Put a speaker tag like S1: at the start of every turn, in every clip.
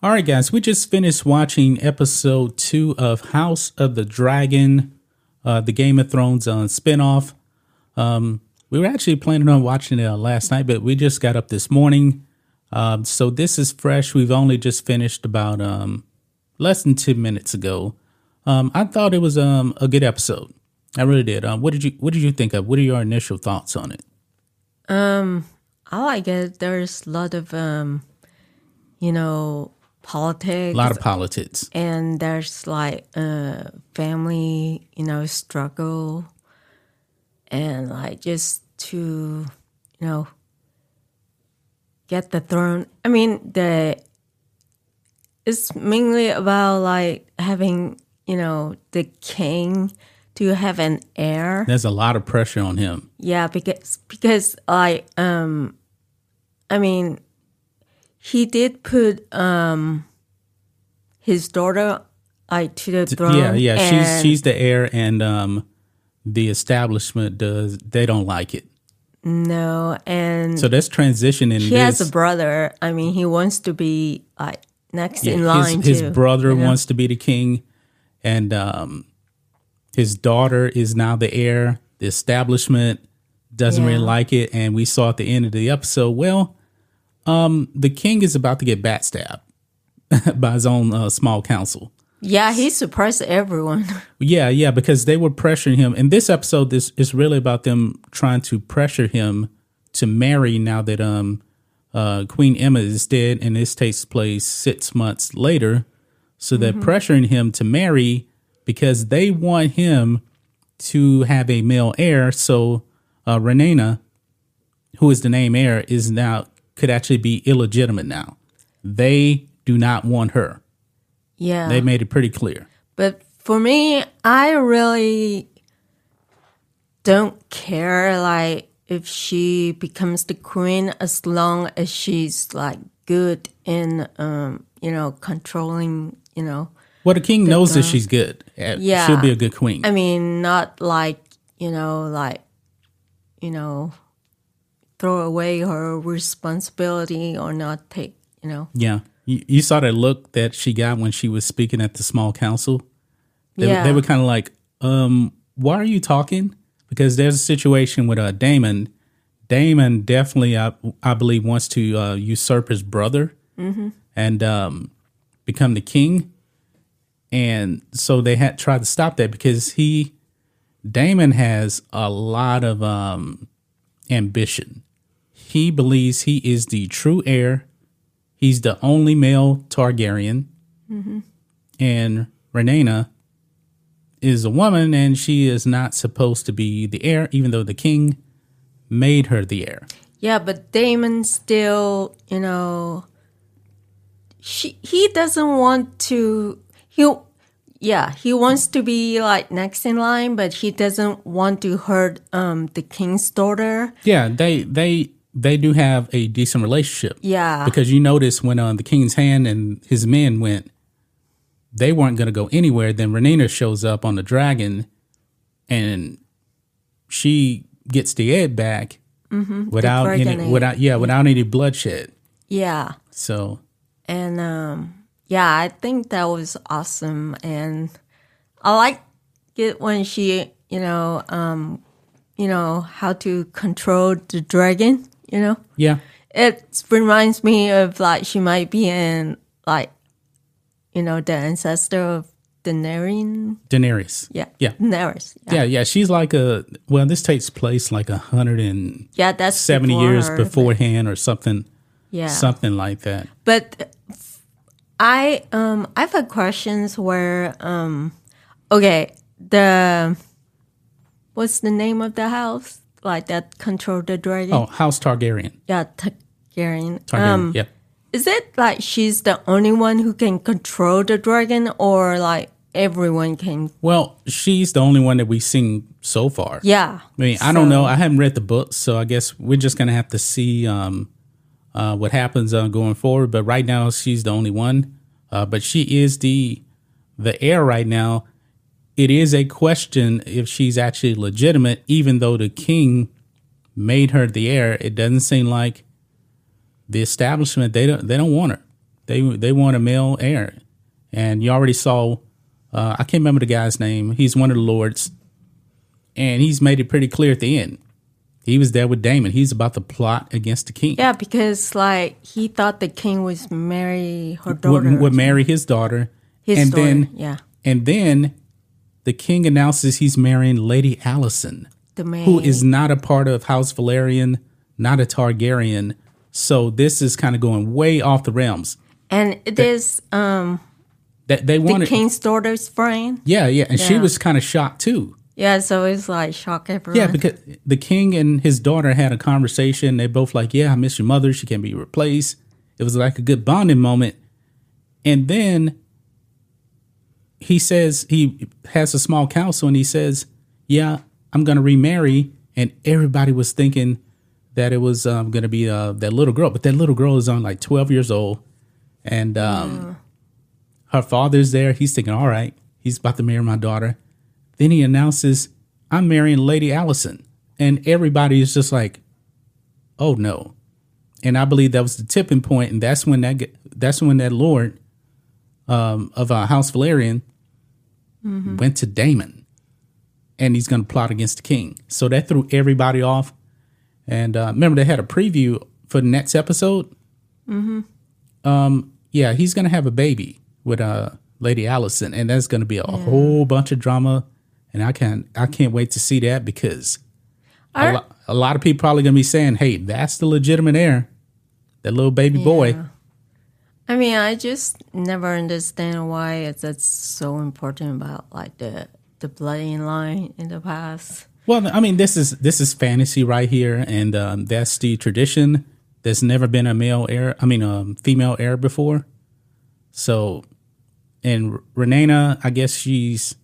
S1: All right, guys, we just finished watching episode two of House of the Dragon, uh, the Game of Thrones uh, spinoff. Um, we were actually planning on watching it uh, last night, but we just got up this morning. Um, so this is fresh. We've only just finished about um, less than 10 minutes ago. Um, I thought it was um, a good episode. I really did. Uh, what did you What did you think of? What are your initial thoughts on it?
S2: Um, I like it. There's a lot of um, you know, politics.
S1: A lot of politics.
S2: and there's like a family, you know, struggle and like just to, you know, get the throne. I mean, the it's mainly about like having, you know, the king to have an heir.
S1: There's a lot of pressure on him.
S2: Yeah, because because I um I mean he did put um his daughter like to the throne.
S1: yeah, yeah. She's she's the heir, and um, the establishment does they don't like it.
S2: no and
S1: So that's transition in
S2: he
S1: this.
S2: has a brother. I mean he wants to be like next
S1: Yeah,
S2: in line
S1: his
S2: too.
S1: brother
S2: you know?
S1: wants to be the king, and um, his daughter is now the heir. The establishment doesn't really like it, and we saw at the end of the episode. Well, um, the king is about to get backstabbed by his own uh, small council.
S2: Yeah, he surprised everyone.
S1: Yeah, yeah, because they were pressuring him. In this episode, this is really about them trying to pressure him to marry now that um uh Queen Aemma is dead and this takes place six months later. So they're pressuring him to marry because they want him to have a male heir. So uh Rhaenyra, who is the name heir, is now could actually be illegitimate now. They do not want her.
S2: yeah.
S1: They made it pretty clear.
S2: But for me, I really don't care like if she becomes the queen as long as she's like good in um, you know, controlling, you know.
S1: Well, the king knows that she's good.
S2: Yeah.
S1: she'll be a good queen.
S2: I mean, not like, you know, like you know, throw away her responsibility or not take, you know.
S1: yeah, you, you saw that look that she got when she was speaking at the small council. They,
S2: Yeah.
S1: they were kind of like, um, "Why are you talking?" Because there's a situation with uh, Daemon. Daemon definitely, I, I believe, wants to uh, usurp his brother and um, become the king. And so they had tried to stop that because he, Daemon, has a lot of um, ambition. He believes he is the true heir. He's the only male Targaryen. And Rhaenyra is a woman and she is not supposed to be the heir, even though the king made her the heir.
S2: Yeah, but Daemon still, you know, she he doesn't want to. He, yeah, he wants to be like next in line, but he doesn't want to hurt um the king's daughter.
S1: Yeah, they they they do have a decent relationship.
S2: Yeah,
S1: Because you notice when uh, the king's hand and his men went, they weren't going to go anywhere. Then Rhaenyra shows up on the dragon, and she gets the egg back without any
S2: egg.
S1: without yeah without any bloodshed.
S2: yeah,
S1: So
S2: and um yeah, I think that was awesome, and I like it when she, you know, um, you know how to control the dragon. You know.
S1: yeah,
S2: it reminds me of like she might be in like you know the ancestor of Daenerys.
S1: Daenerys.
S2: Yeah,
S1: Yeah.
S2: Daenerys. Yeah,
S1: Yeah, yeah, she's like a well. This takes place like a hundred and
S2: yeah that's
S1: seventy
S2: before
S1: years
S2: her,
S1: beforehand, or something,
S2: Yeah,
S1: something like that.
S2: but I um I've had questions where um okay the what's the name of the house like that control the dragon?
S1: Oh, House Targaryen.
S2: yeah, Targaryen.
S1: Targaryen.
S2: Um,
S1: yeah,
S2: Is it like she's the only one who can control the dragon, or like everyone can?
S1: Well, she's the only one that we've seen so far.
S2: Yeah.
S1: I mean, I don't know. I haven't read the books, so I guess we're just gonna have to see um, uh, what happens uh, going forward. But right now, she's the only one. Uh, but she is the the heir right now. It is a question if she's actually legitimate, even though the king made her the heir. It doesn't seem like the establishment they don't they don't want her. They they want a male heir, and you already saw. Uh, I can't remember the guy's name. He's one of the lords and he's made it pretty clear at the end. He was there with Daemon. He's about to plot against the king.
S2: Yeah, because like he thought the king was marry her
S1: would,
S2: daughter.
S1: would marry his daughter,
S2: His
S1: and
S2: daughter,
S1: then
S2: yeah.
S1: and then the king announces he's marrying Lady Alicent,
S2: the man
S1: who is not a part of House Velaryon, not a Targaryen. So this is kind of going way off the realms.
S2: and is um
S1: That they wanted the
S2: king's daughter's friend.
S1: yeah, yeah, and she was kind of shocked too.
S2: Yeah, so it's like shock everyone.
S1: Yeah, because the king and his daughter had a conversation. They both like, "Yeah, I miss your mother. She can't be replaced." It was like a good bonding moment. And then he says he has a small council, and he says, "Yeah, I'm going to remarry." And everybody was thinking that it was um, going to be uh, that little girl, but that little girl is on like 12 years old, and um, her father's there. He's thinking, "All right, he's about to marry my daughter." Then he announces, I'm marrying Lady Alicent. And everybody is just like, oh no. And I believe that was the tipping point, and that's when that that's when that Lord um, of uh, House Velaryon went to Daemon, and he's going to plot against the king. So that threw everybody off. And uh, remember, they had a preview for the next episode. Um, yeah, he's going to have a baby with uh, Lady Alicent, and that's going to be a whole bunch of drama. And I can't I can't wait to see that because a, lo- a lot of people probably going to be saying, "Hey, that's the legitimate heir, that little baby boy."
S2: I mean, I just never understand why it's that's so important about like the the bloodline in the past.
S1: Well, I mean, this is this is fantasy right here, and um, that's the tradition. There's never been a male heir. I mean, um, female heir before. So, and Rhaenyra, I guess she's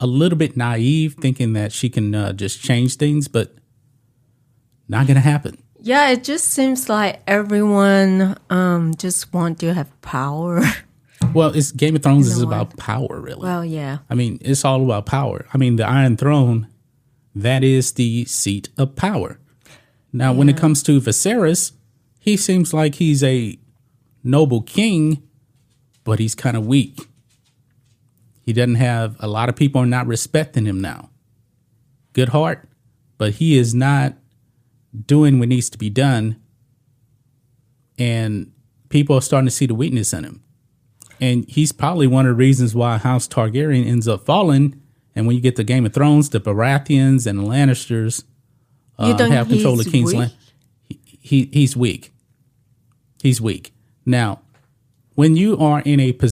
S1: a little bit naive, thinking that she can uh, just change things, but not gonna happen.
S2: Yeah, it just seems like everyone um just want to have power.
S1: Well, it's Game of Thrones is about power, really.
S2: well, yeah.
S1: I mean, it's all about power. I mean, the Iron Throne, that is the seat of power. Now, when it comes to Viserys, he seems like he's a noble king, but he's kind of weak. He doesn't have a lot of people are not respecting him now. Good heart, but he is not doing what needs to be done. And people are starting to see the weakness in him and he's probably one of the reasons why House Targaryen ends up falling. And when you get to Game of Thrones, the Baratheons and the Lannisters uh, have control of King's? Land. He, he he's weak. He's weak. Now, when you are in a position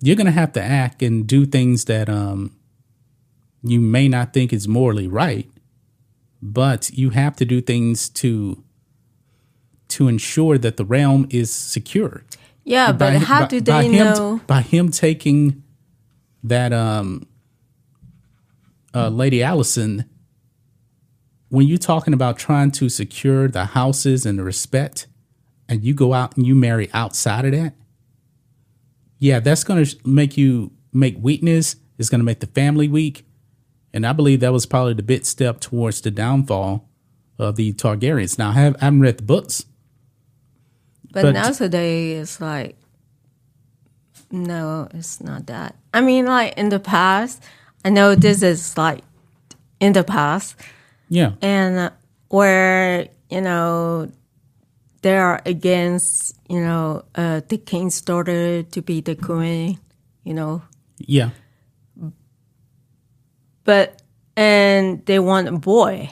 S1: you're going to have to act and do things that um, you may not think is morally right, but you have to do things to to ensure that the realm is secure.
S2: Yeah, but how
S1: by-
S2: do
S1: by
S2: they
S1: him,
S2: know?
S1: by him taking that um uh lady Alicent when you're talking about trying to secure the houses and the respect and you go out and you marry outside of that yeah that's going to make you make weakness. It's going to make the family weak. And i believe that was probably the big step towards the downfall of the targaryens. Now i, have, I haven't read the books.
S2: But,
S1: But-
S2: nowadays, it's like, no, it's not that. I mean, like in the past, I know this is like in the past,
S1: yeah.
S2: And uh, where you know they're against you know uh, the king's daughter to be the queen. You know,
S1: Yeah.
S2: but and they want a boy.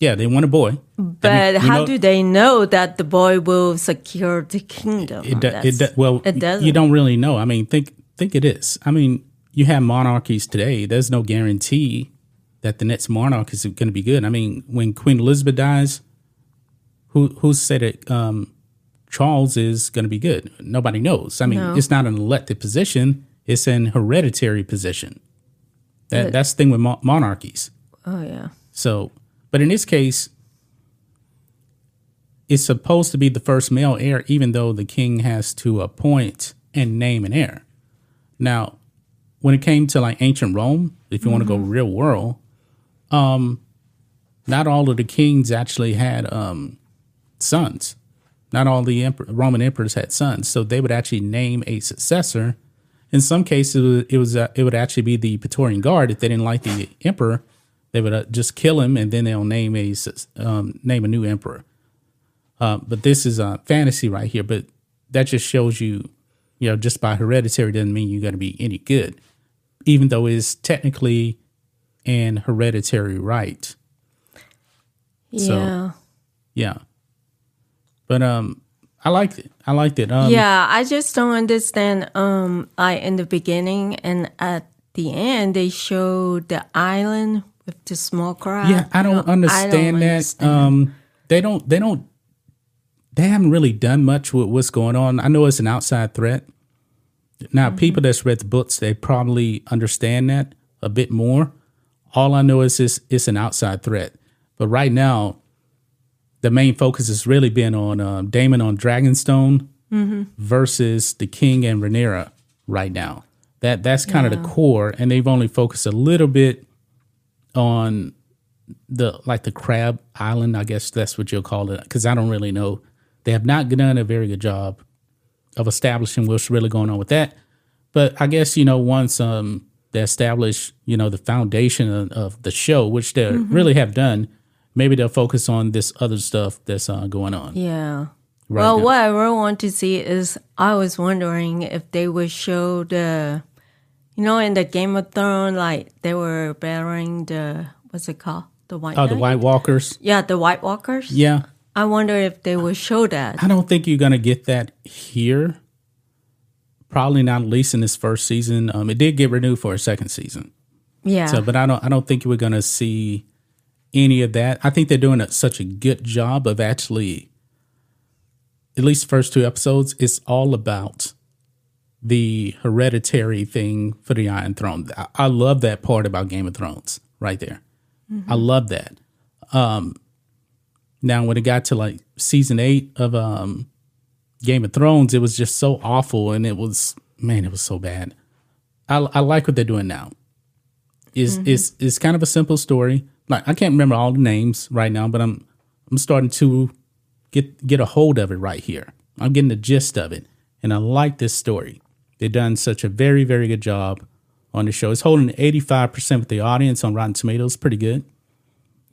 S1: Yeah, they want a boy.
S2: But
S1: we
S2: how
S1: know-
S2: do they know that the boy will secure the kingdom?
S1: It, do, it do, well,
S2: it doesn't.
S1: you don't really know. I mean, think think it is. I mean, you have monarchies today. There's no guarantee that the next monarch is going to be good. I mean, when Queen Elizabeth dies, who who said it? Um, Charles is going to be good. Nobody knows. I mean,
S2: No.
S1: it's not an elected position; it's an hereditary position. That
S2: But-
S1: that's the thing with mo- monarchies.
S2: Oh yeah.
S1: So, but in this case, it's supposed to be the first male heir, even though the king has to appoint and name an heir. Now, when it came to like ancient Rome, if you want to go real world, um, not all of the kings actually had um, sons. Not all the emperor, Roman emperors had sons, so they would actually name a successor. In some cases, it was, it, was uh, it would actually be the Praetorian Guard. If they didn't like the emperor, they would uh, just kill him, and then they'll name a um, name a new emperor. Uh, but this is a fantasy right here. But that just shows you, you know, just by hereditary doesn't mean you're going to be any good, even though it's technically an hereditary right. So-
S2: Yeah.
S1: But um, I liked it. I liked it. Um,
S2: yeah, I just don't understand. Um, like in the beginning and at the end, they show the island with the small crowd.
S1: Yeah, I don't
S2: No,
S1: understand that.
S2: understand.
S1: Um, they don't. They don't. They haven't really done much with what's going on. I know it's an outside threat. Now,
S2: Mm-hmm.
S1: people that's read the books, they probably understand that a bit more. All I know is it's, it's an outside threat. But right now, the main focus has really been on um, Daemon on Dragonstone
S2: Mm-hmm.
S1: versus the King and Rhaenyra right now. That that's kind of the core, and they've only focused a little bit on the like the crab island i guess that's what you'll call it because i don't really know they have not done a very good job of establishing what's really going on with that but i guess you know once um they establish you know the foundation of, of the show which they really have done maybe they'll focus on this other stuff that's uh, going on
S2: Yeah.
S1: right
S2: well,
S1: now.
S2: what I really want to see is I was wondering if they would show the, you know, in the Game of Thrones, like they were bearing the what's it called, the white.
S1: oh the white walkers
S2: Yeah, the White Walkers.
S1: yeah
S2: I wonder if they would show that.
S1: I don't think you're gonna get that here. Probably not, at least in this first season. Um, it did get renewed for a second season,
S2: Yeah.
S1: so but I don't. I don't think we're gonna see any of that. I think they're doing a, such a good job of actually, at least first two episodes. It's all about the hereditary thing for the Iron Throne. I, I love that part about Game of Thrones right there. I love that. Um, now, when it got to like season eight of um, Game of Thrones, it was just so awful, and it was man, it was so bad. I, I like what they're doing now. Is is it's kind of a simple story. Like I can't remember all the names right now, but I'm I'm starting to get get a hold of it right here. I'm getting the gist of it, and I like this story. They've done such a very very good job on the show. It's holding 85 percent with the audience on Rotten Tomatoes, pretty good.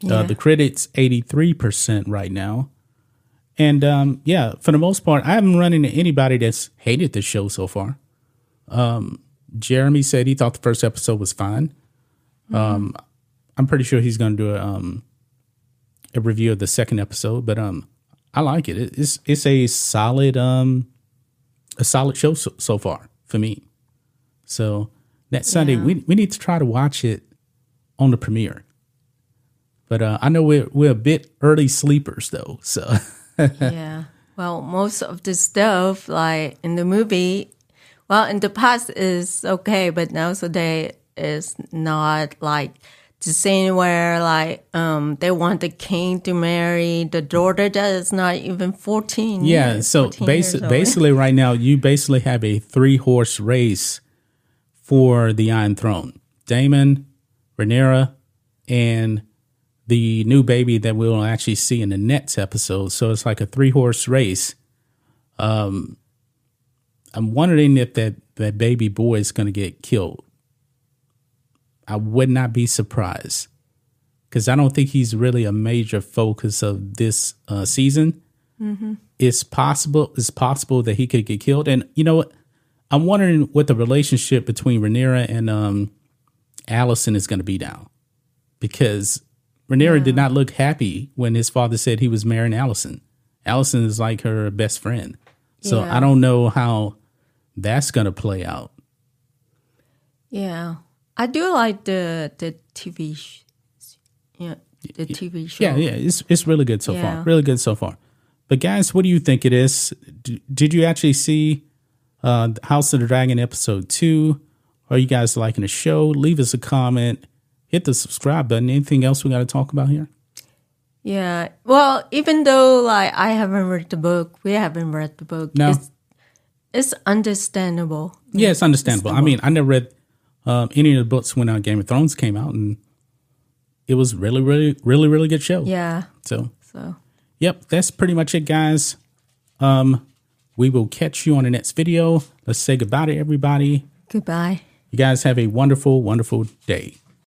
S1: Uh, the critics 83% right now. And um, yeah, for the most part, I haven't run into anybody that's hated the show so far. Um, Jeremy said he thought the first episode was fine. Um, I'm pretty sure he's going to do a, um, a review of the second episode, but um, I like it. It- It's it's a solid um, a solid show so, so far for me. So that Sunday,
S2: Yeah.
S1: we we need to try to watch it on the premiere. But uh, I know we're we're a bit early sleepers though, so
S2: yeah. Well, most of the stuff like in the movie, well, in the past is okay, but now today is not like the scene where like um they want the king to marry the daughter that is not even fourteen.
S1: yeah. So
S2: 14
S1: basi- basically, right now you basically have a three horse race for the Iron Throne: Daemon, Rhaenyra, and the new baby that we'll actually see in the next episode. So it's like a three horse race. Um, I'm wondering if that that baby boy is going to get killed. I would not be surprised because I don't think he's really a major focus of this uh, season. it's possible it's possible that he could get killed. And you know what? I'm wondering what the relationship between Rhaenyra and um, Alicent is going to be now, because Rhaenyra did not look happy when his father said he was marrying Alicent. Alicent is like her best friend, so
S2: Yeah.
S1: I don't know how that's going to play out.
S2: Yeah, I do like the the TV. Sh- yeah, the TV show.
S1: Yeah, yeah, it's it's really good so far. Really good so far. But guys, what do you think it is? D- did you actually see uh, House of the Dragon episode two? Are you guys liking the show? Leave us a comment. Hit the subscribe button. Anything else we got to talk about here?
S2: Yeah. Well, even though like I haven't read the book, we haven't read the book.
S1: No.
S2: It's, it's understandable.
S1: Yeah, it's understandable. I mean, I never read um, any of the books when uh, Game of Thrones came out, and it was really, really, really, really good show.
S2: Yeah.
S1: So,
S2: So
S1: yep, that's pretty much it, guys. Um, we will catch you on the next video. Let's say goodbye to everybody.
S2: goodbye.
S1: You guys have a wonderful, wonderful day.